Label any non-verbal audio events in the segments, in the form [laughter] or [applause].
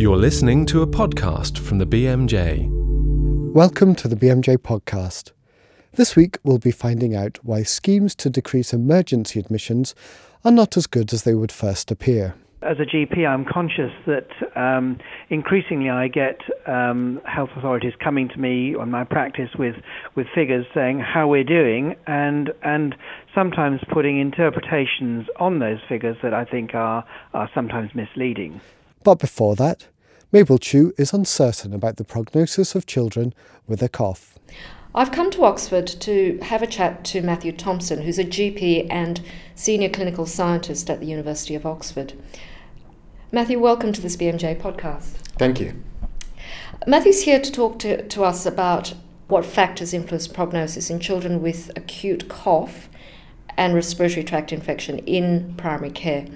You're listening to a podcast from the BMJ. Welcome to the BMJ podcast. This week we'll be finding out why schemes to decrease emergency admissions are not as good as they would first appear. As a GP, I'm conscious that um, increasingly I get um, health authorities coming to me on my practice with, with figures saying how we're doing, and and sometimes putting interpretations on those figures that I think are are sometimes misleading. But before that, Mabel Chew is uncertain about the prognosis of children with a cough. I've come to Oxford to have a chat to Matthew Thompson, who's a GP and senior clinical scientist at the University of Oxford. Matthew, welcome to this BMJ podcast. Thank you. Matthew's here to talk to, to us about what factors influence prognosis in children with acute cough and respiratory tract infection in primary care.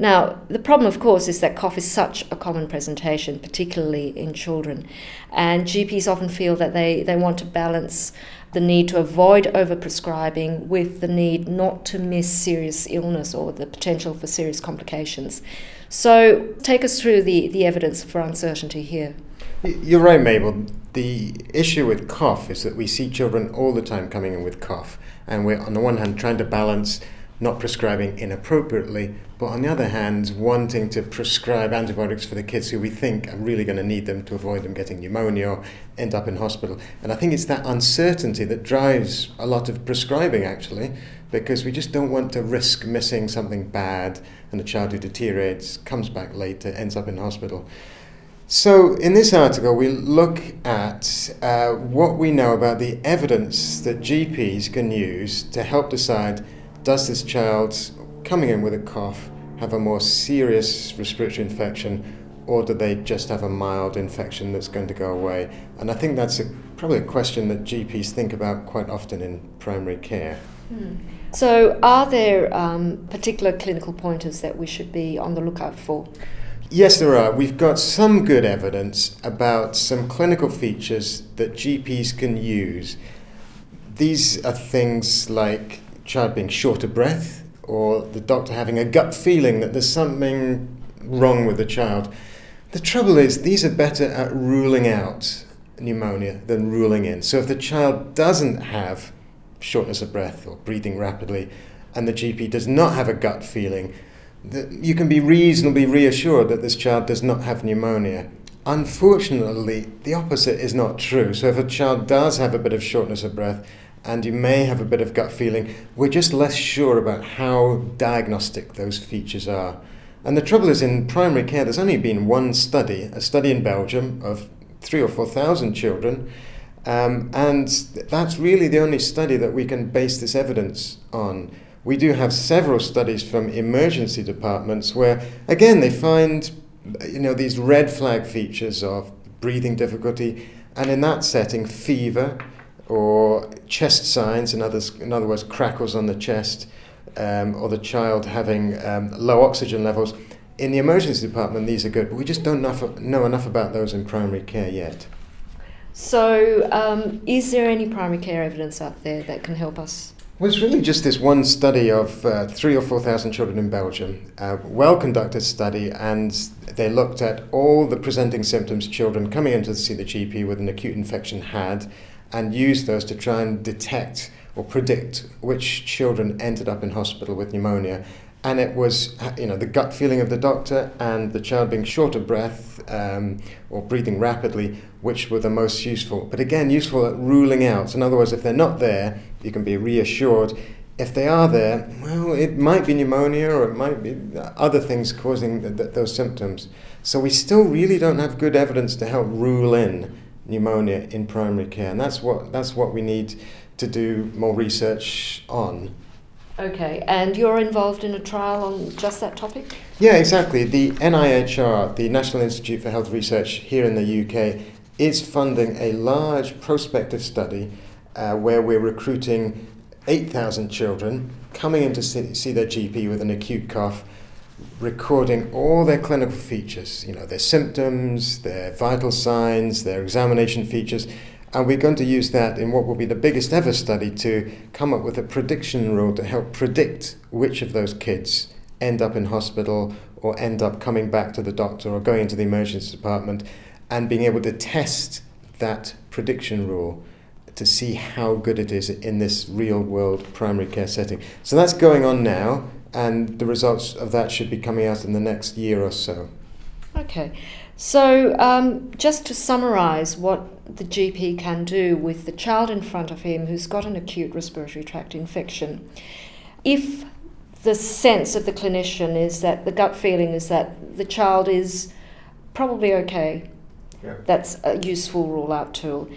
Now, the problem, of course, is that cough is such a common presentation, particularly in children. And GPs often feel that they, they want to balance the need to avoid overprescribing with the need not to miss serious illness or the potential for serious complications. So, take us through the, the evidence for uncertainty here. You're right, Mabel. The issue with cough is that we see children all the time coming in with cough, and we're on the one hand trying to balance not prescribing inappropriately, but on the other hand, wanting to prescribe antibiotics for the kids who we think are really going to need them to avoid them getting pneumonia or end up in hospital. And I think it's that uncertainty that drives a lot of prescribing actually, because we just don't want to risk missing something bad and the child who deteriorates, comes back later, ends up in hospital. So, in this article, we look at uh, what we know about the evidence that GPs can use to help decide does this child coming in with a cough have a more serious respiratory infection or do they just have a mild infection that's going to go away? And I think that's a, probably a question that GPs think about quite often in primary care. Hmm. So, are there um, particular clinical pointers that we should be on the lookout for? Yes, there are. We've got some good evidence about some clinical features that GPs can use. These are things like child being short of breath or the doctor having a gut feeling that there's something wrong with the child. The trouble is, these are better at ruling out pneumonia than ruling in. So if the child doesn't have shortness of breath or breathing rapidly, and the GP does not have a gut feeling, you can be reasonably reassured that this child does not have pneumonia. Unfortunately, the opposite is not true. So, if a child does have a bit of shortness of breath and you may have a bit of gut feeling, we're just less sure about how diagnostic those features are. And the trouble is, in primary care, there's only been one study, a study in Belgium of three or four thousand children. Um, and that's really the only study that we can base this evidence on. We do have several studies from emergency departments where, again, they find you know, these red flag features of breathing difficulty, and in that setting, fever or chest signs, in, others, in other words, crackles on the chest, um, or the child having um, low oxygen levels. In the emergency department, these are good, but we just don't enough, know enough about those in primary care yet. So, um, is there any primary care evidence out there that can help us well, it's really just this one study of uh, three or four thousand children in Belgium, a well conducted study, and they looked at all the presenting symptoms children coming in to see the GP with an acute infection had, and used those to try and detect or predict which children ended up in hospital with pneumonia. And it was, you know, the gut feeling of the doctor and the child being short of breath um, or breathing rapidly, which were the most useful. But again, useful at ruling out. In other words, if they're not there, you can be reassured. If they are there, well, it might be pneumonia or it might be other things causing those symptoms. So we still really don't have good evidence to help rule in pneumonia in primary care, and that's what that's what we need to do more research on. Okay, and you're involved in a trial on just that topic? Yeah, exactly. The NIHR, the National Institute for Health Research here in the UK, is funding a large prospective study uh, where we're recruiting 8,000 children coming in to see, see their GP with an acute cough, recording all their clinical features, you know, their symptoms, their vital signs, their examination features, and we're going to use that in what will be the biggest ever study to come up with a prediction rule to help predict which of those kids end up in hospital or end up coming back to the doctor or going into the emergency department and being able to test that prediction rule to see how good it is in this real world primary care setting. So that's going on now, and the results of that should be coming out in the next year or so. Okay, so um, just to summarise what the GP can do with the child in front of him who's got an acute respiratory tract infection, if the sense of the clinician is that the gut feeling is that the child is probably okay, Yeah. that's a useful rule out tool.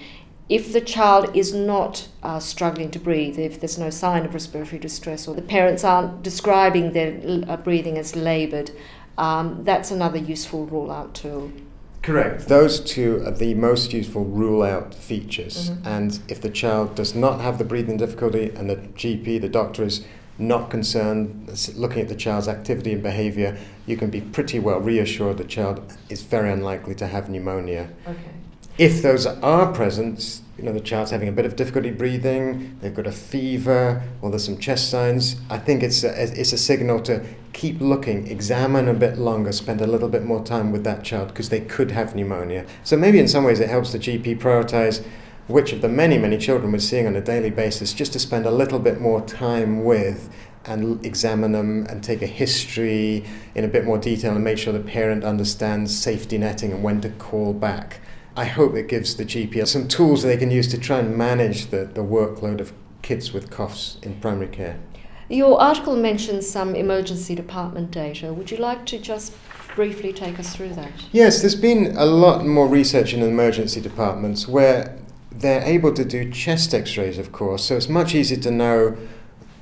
If the child is not uh, struggling to breathe, if there's no sign of respiratory distress, or the parents aren't describing their uh, breathing as laboured, um, that's another useful rule out tool. Correct. Those two are the most useful rule out features. Mhm. And if the child does not have the breathing difficulty and the GP, the doctor, is not concerned looking at the child's activity and behaviour, you can be pretty well reassured the child is very unlikely to have pneumonia. Okay. If those are present, you know, the child's having a bit of difficulty breathing, they've got a fever, or there's some chest signs, I think it's a, it's a signal to keep looking, examine a bit longer, spend a little bit more time with that child because they could have pneumonia. So maybe in some ways it helps the GP prioritize which of the many, many children we're seeing on a daily basis just to spend a little bit more time with and examine them and take a history in a bit more detail and make sure the parent understands safety netting and when to call back. I hope it gives the GP some tools they can use to try and manage the, the workload of kids with coughs in primary care. Your article mentions some emergency department data. Would you like to just briefly take us through that? Yes, there's been a lot more research in emergency departments where they're able to do chest x rays, of course, so it's much easier to know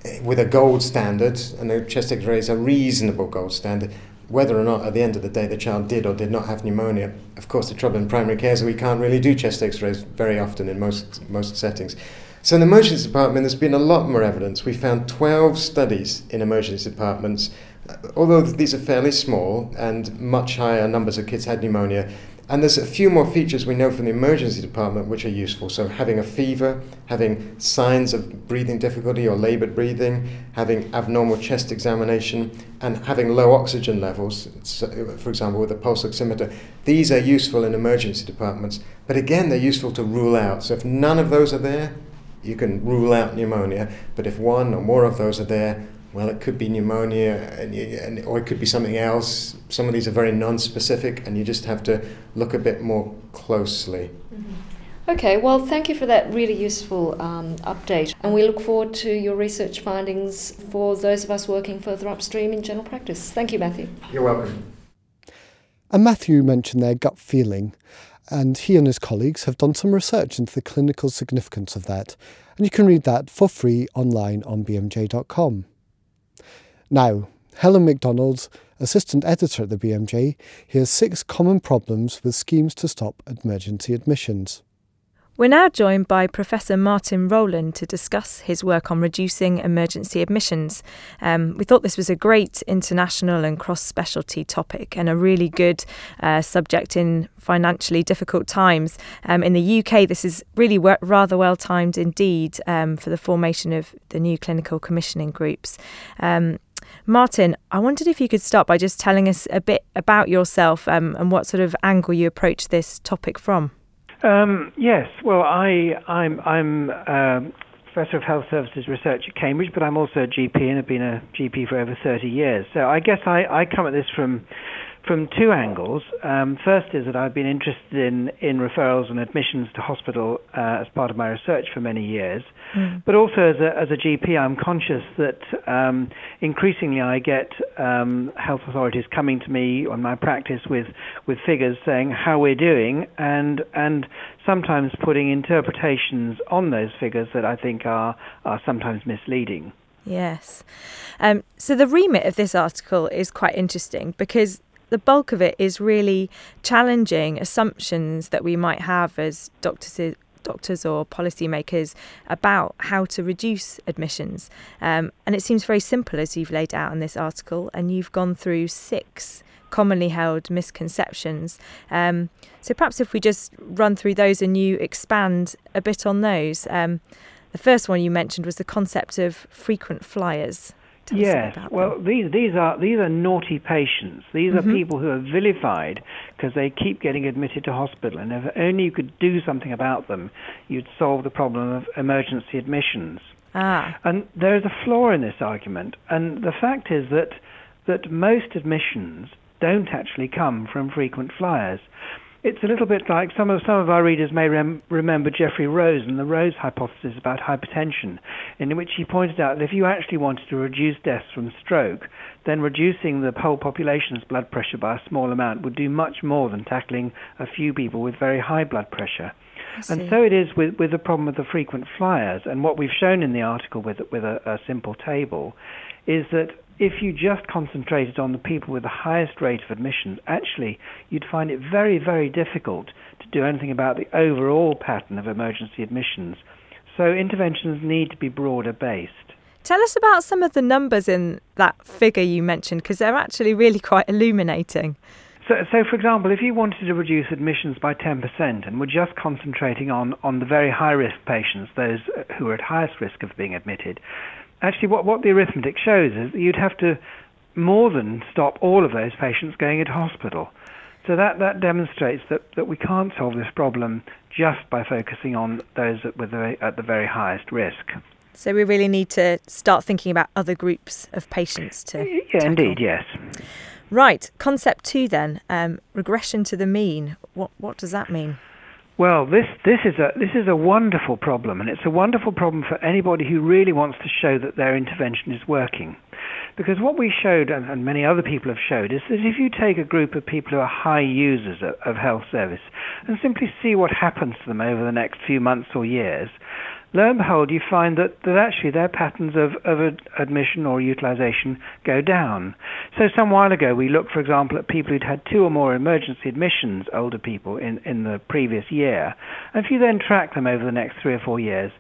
eh, with a gold standard, and the chest x rays are reasonable gold standard, whether or not at the end of the day the child did or did not have pneumonia. Of course, the trouble in primary care is we can't really do chest x rays very often in most, most settings. So, in the emergency department, there's been a lot more evidence. We found 12 studies in emergency departments, although these are fairly small and much higher numbers of kids had pneumonia. And there's a few more features we know from the emergency department which are useful. So, having a fever, having signs of breathing difficulty or laboured breathing, having abnormal chest examination, and having low oxygen levels, for example, with a pulse oximeter. These are useful in emergency departments. But again, they're useful to rule out. So, if none of those are there, you can rule out pneumonia. But if one or more of those are there, well, it could be pneumonia, and, you- and, or it could be something else. Some of these are very non-specific, and you just have to look a bit more closely. Okay, well, thank you for that really useful um, update. And we look forward to your research findings for those of us working further upstream in general practice. Thank you, Matthew. You're welcome. And Matthew mentioned their gut feeling, and he and his colleagues have done some research into the clinical significance of that, and you can read that for free online on bmj.com. Now, Helen MacDonald, assistant editor at the BMJ, here's six common problems with schemes to stop emergency admissions. We're now joined by Professor Martin Rowland to discuss his work on reducing emergency admissions. Um, we thought this was a great international and cross specialty topic and a really good uh, subject in financially difficult times. Um, in the UK, this is really w- rather well timed indeed um, for the formation of the new clinical commissioning groups. Martin, I wondered if you could start by just telling us a bit about yourself um, and what sort of angle you approach this topic from. Um, yes, well, I, I'm, I'm um, Professor of Health Services Research at Cambridge, but I'm also a GP and have been a GP for over 30 years. So I guess I, I come at this from from two angles. Um, first is that I've been interested in, in referrals and admissions to hospital uh, as part of my research for many years. But also as a, as a GP, I'm conscious that um, increasingly I get um, health authorities coming to me on my practice with, with figures saying how we're doing and, and sometimes putting interpretations on those figures that I think are, are sometimes misleading. Yes. Um, so the remit of this article is quite interesting because the bulk of it is really challenging assumptions that we might have as doctors doctors or policymakers about how to reduce admissions. Um, and it seems very simple as you've laid out in this article, and you've gone through six commonly held misconceptions. Um, so perhaps if we just run through those and you expand a bit on those. Um, the first one you mentioned was the concept of frequent flyers. Tell yes. well, them. these these are these are naughty patients. These mm-hmm. are people who are vilified because they keep getting admitted to hospital, and if only you could do something about them, you'd solve the problem of emergency admissions. Ah. And there is a flaw in this argument, and the fact is that that most admissions don't actually come from frequent flyers it's a little bit like some of some of our readers may rem- remember Geoffrey Rose and the Rose hypothesis about hypertension, in which he pointed out that if you actually wanted to reduce deaths from stroke, then reducing the whole population's blood pressure by a small amount would do much more than tackling a few people with very high blood pressure. And so it is with, with the problem of the frequent flyers. And what we've shown in the article with with a, a simple table is that if you just concentrated on the people with the highest rate of admissions, actually you'd find it very, very difficult to do anything about the overall pattern of emergency admissions. So interventions need to be broader based. Tell us about some of the numbers in that figure you mentioned, because they're actually really quite illuminating. So, so, for example, if you wanted to reduce admissions by 10% and were just concentrating on, on the very high risk patients, those who are at highest risk of being admitted, actually what, what the arithmetic shows is that you'd have to more than stop all of those patients going into hospital. So that, that demonstrates that, that we can't solve this problem just by focusing on those at, with the, at the very highest risk. So we really need to start thinking about other groups of patients to. Yeah, tackle. indeed, yes. Right, concept two then, um, regression to the mean. What what does that mean? Well, this, this, is a, this is a wonderful problem, and it's a wonderful problem for anybody who really wants to show that their intervention is working. Because what we showed, and, and many other people have showed, is that if you take a group of people who are high users of, of health service and simply see what happens to them over the next few months or years, lo and behold, you find that, that actually their patterns of, of ad- admission or utilization go down. So, some while ago, we looked, for example, at people who'd had two or more emergency admissions, older people, in, in the previous year. And if you then track them over the next three or four years,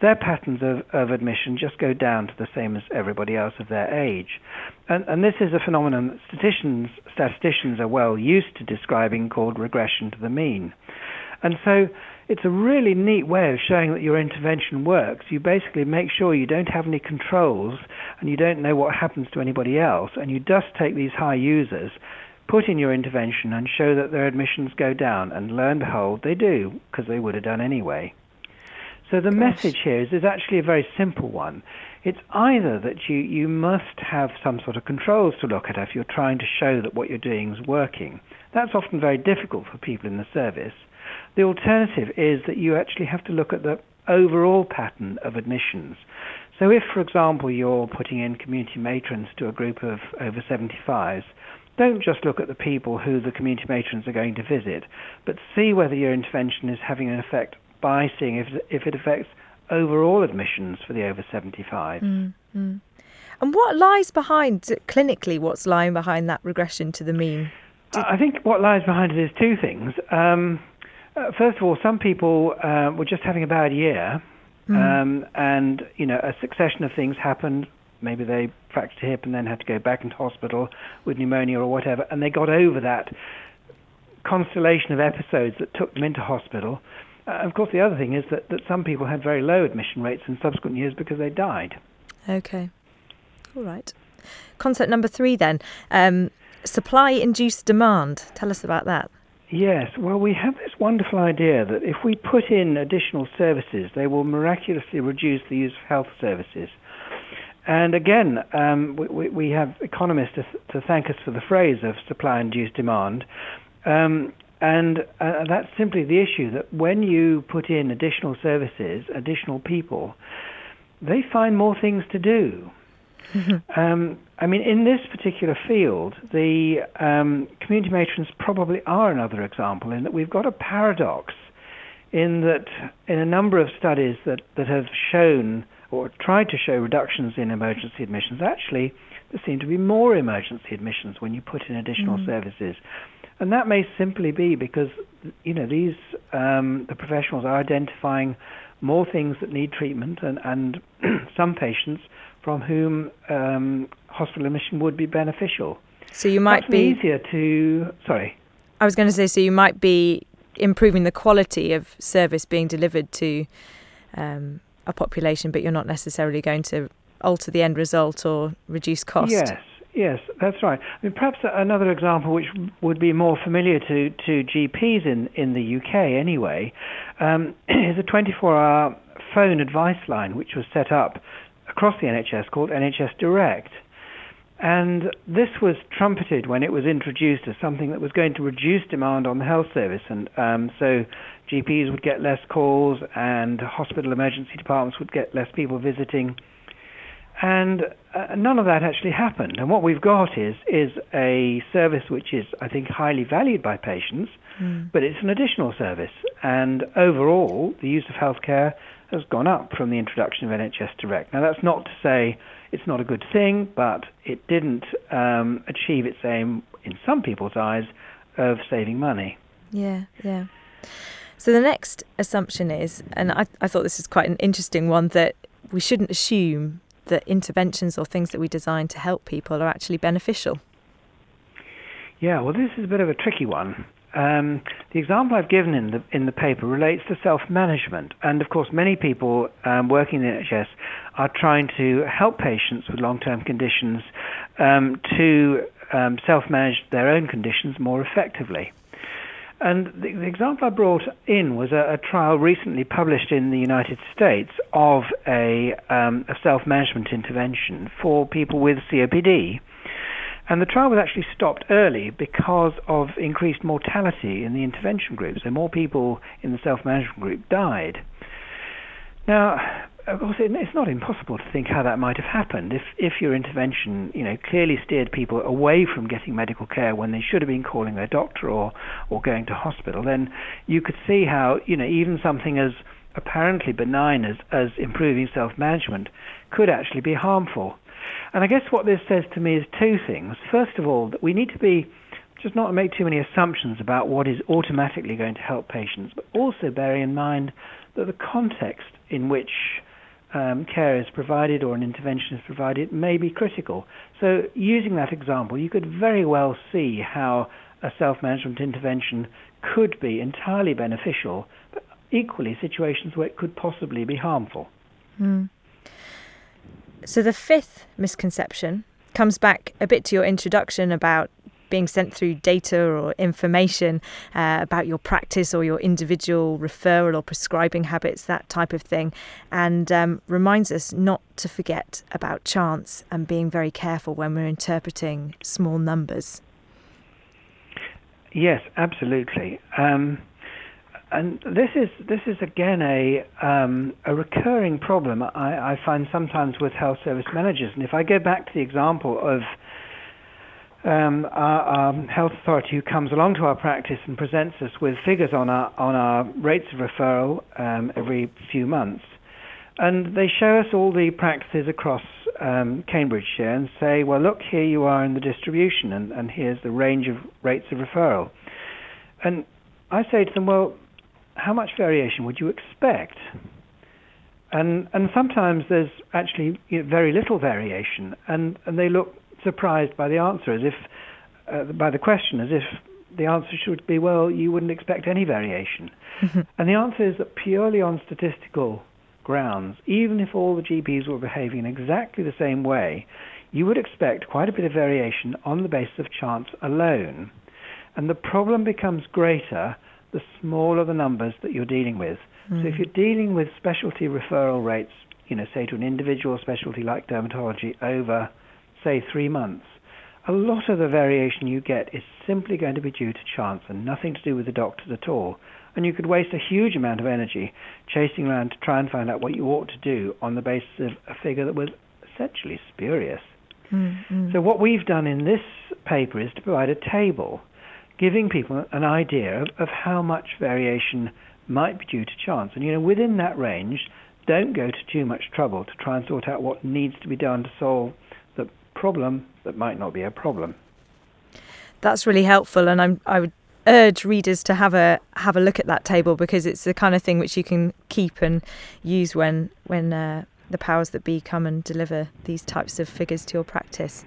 their patterns of, of admission just go down to the same as everybody else of their age. And, and this is a phenomenon that statisticians, statisticians are well used to describing called regression to the mean. And so it's a really neat way of showing that your intervention works. You basically make sure you don't have any controls and you don't know what happens to anybody else, and you just take these high users, put in your intervention, and show that their admissions go down. And lo and behold, they do, because they would have done anyway. So the Gosh. message here is, is actually a very simple one. It's either that you, you must have some sort of controls to look at if you're trying to show that what you're doing is working. That's often very difficult for people in the service. The alternative is that you actually have to look at the overall pattern of admissions. So, if, for example, you're putting in community matrons to a group of over 75s, don't just look at the people who the community matrons are going to visit, but see whether your intervention is having an effect by seeing if, if it affects overall admissions for the over 75s. Mm-hmm. And what lies behind, clinically, what's lying behind that regression to the mean? Did... I think what lies behind it is two things. Um, uh, first of all, some people uh, were just having a bad year, mm. um, and you know a succession of things happened. Maybe they fractured a hip and then had to go back into hospital with pneumonia or whatever, and they got over that constellation of episodes that took them into hospital. Uh, of course, the other thing is that, that some people had very low admission rates in subsequent years because they died. Okay. All right. Concept number three then um, supply induced demand. Tell us about that. Yes, well, we have this wonderful idea that if we put in additional services, they will miraculously reduce the use of health services. And again, um, we, we, have economists to, to, thank us for the phrase of supply induced demand. Um, and uh, that's simply the issue that when you put in additional services, additional people, they find more things to do. [laughs] um, I mean, in this particular field, the um, community matrons probably are another example in that we've got a paradox in that in a number of studies that, that have shown or tried to show reductions in emergency admissions, actually there seem to be more emergency admissions when you put in additional mm. services. And that may simply be because, you know, these um, the professionals are identifying more things that need treatment, and, and [clears throat] some patients from whom um, hospital admission would be beneficial. So you might be easier to. Sorry. I was going to say, so you might be improving the quality of service being delivered to um, a population, but you're not necessarily going to alter the end result or reduce cost. Yes, yes, that's right. I mean, perhaps another example which would be more familiar to, to GPs in, in the UK anyway um, [clears throat] is a 24 hour phone advice line which was set up across the NHS called NHS Direct. And this was trumpeted when it was introduced as something that was going to reduce demand on the health service. And um, so GPs would get less calls and hospital emergency departments would get less people visiting. And uh, none of that actually happened. And what we've got is, is a service which is, I think, highly valued by patients, mm. but it's an additional service. And overall, the use of healthcare has gone up from the introduction of NHS Direct. Now, that's not to say it's not a good thing, but it didn't um, achieve its aim, in some people's eyes, of saving money. Yeah, yeah. So the next assumption is, and I, I thought this is quite an interesting one, that we shouldn't assume that interventions or things that we design to help people are actually beneficial. Yeah, well, this is a bit of a tricky one. Um, the example I've given in the in the paper relates to self-management, and of course, many people um, working in the NHS are trying to help patients with long-term conditions um, to um, self-manage their own conditions more effectively. And the, the, example I brought in was a, a, trial recently published in the United States of a, um, a self-management intervention for people with COPD. And the trial was actually stopped early because of increased mortality in the intervention group. So more people in the self-management group died. Now, of course, it's not impossible to think how that might have happened if, if your intervention, you know, clearly steered people away from getting medical care when they should have been calling their doctor or, or going to hospital. Then you could see how, you know, even something as apparently benign as, as improving self-management could actually be harmful. And I guess what this says to me is two things. First of all, that we need to be just not make too many assumptions about what is automatically going to help patients, but also bearing in mind that the context in which um, care is provided or an intervention is provided may be critical. So, using that example, you could very well see how a self management intervention could be entirely beneficial, but equally situations where it could possibly be harmful. Mm. So the fifth misconception comes back a bit to your introduction about being sent through data or information uh, about your practice or your individual referral or prescribing habits, that type of thing, and um, reminds us not to forget about chance and being very careful when we're interpreting small numbers. Yes, absolutely. Um, and this is this is again a um, a recurring problem I, I, find sometimes with health service managers. And if I go back to the example of um, our, our, health authority who comes along to our practice and presents us with figures on our on our rates of referral um, every few months, and they show us all the practices across um, Cambridgeshire and say, well, look, here you are in the distribution, and, and here's the range of rates of referral. And I say to them, well, how much variation would you expect? And and sometimes there's actually you know, very little variation, and, and they look surprised by the answer, as if uh, by the question, as if the answer should be, well, you wouldn't expect any variation. Mm-hmm. [laughs] And the answer is that purely on statistical grounds, even if all the GPs were behaving in exactly the same way, you would expect quite a bit of variation on the basis of chance alone. And the problem becomes greater the smaller the numbers that you're dealing with. Mm. So if hmm. you're dealing with specialty referral rates, you know, say to an individual specialty like dermatology over, say, three months, a lot of the variation you get is simply going to be due to chance and nothing to do with the doctors at all. And you could waste a huge amount of energy chasing around to try and find out what you ought to do on the basis of a figure that was essentially spurious. Mm-hmm. So what we've done in this paper is to provide a table giving people an idea of, of how much variation might be due to chance. And, you know, within that range, don't go to too much trouble to try and sort out what needs to be done to solve problem that might not be a problem. That's really helpful, and I'm, I would urge readers to have a have a look at that table because it's the kind of thing which you can keep and use when when uh, the powers that be come and deliver these types of figures to your practice.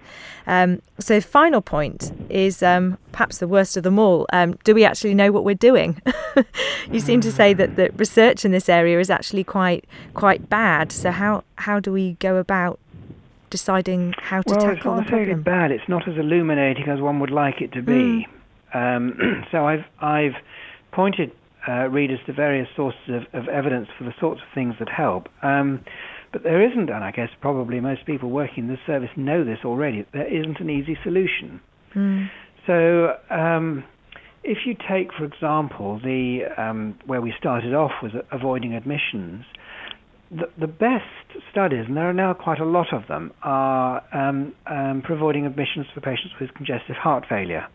Um, so, final point is um, perhaps the worst of them all. Um, do we actually know what we're doing? [laughs] you seem to say that the research in this area is actually quite quite bad. So, how how do we go about deciding how to well, tackle it's not the problem? bad. It's not as illuminating as one would like it to be. Um, [clears throat] so I've I've pointed uh, readers to various sources of, of evidence for the sorts of things that help. Um, but there isn't, and I guess probably most people working in this service know this already. There isn't an easy solution. Mm. So, um, if you take, for example, the um, where we started off was avoiding admissions, the, the best studies, and there are now quite a lot of them, are um, um, for avoiding admissions for patients with congestive heart failure.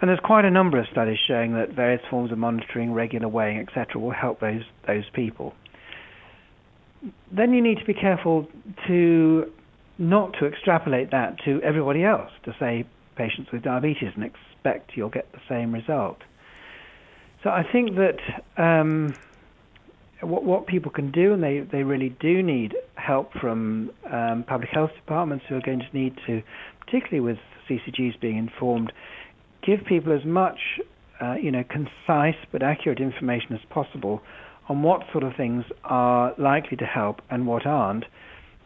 And there's quite a number of studies showing that various forms of monitoring, regular weighing, etc., will help those those people. Then you need to be careful to not to extrapolate that to everybody else, to say patients with diabetes and expect you'll get the same result. So I think that um, what, what people can do, and they, they really do need help from um, public health departments who are going to need to, particularly with CCGs being informed, give people as much, uh, you know, concise but accurate information as possible on what sort of things are likely to help and what aren't.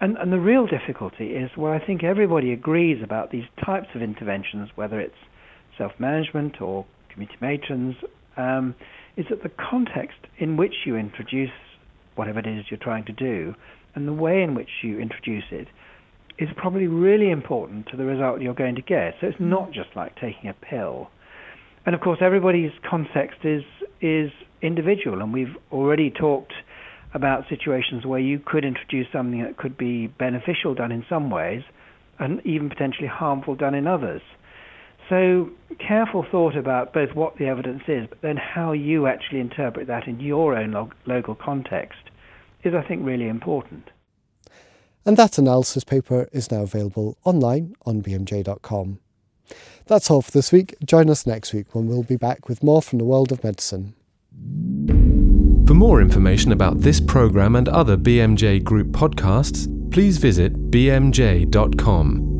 And, and the real difficulty is where I think everybody agrees about these types of interventions, whether it's self-management or community matrons, um, is that the context in which you introduce whatever it is you're trying to do and the way in which you introduce it is probably really important to the result you're going to get. So it's not just like taking a pill. And of course, everybody's context is is individual, and we've already talked about situations where you could introduce something that could be beneficial done in some ways, and even potentially harmful done in others. So careful thought about both what the evidence is, but then how you actually interpret that in your own lo- local context is, I think, really important. And that analysis paper is now available online on bmj.com. That's all for this week. Join us next week when we'll be back with more from the world of medicine. For more information about this programme and other BMJ Group podcasts, please visit bmj.com.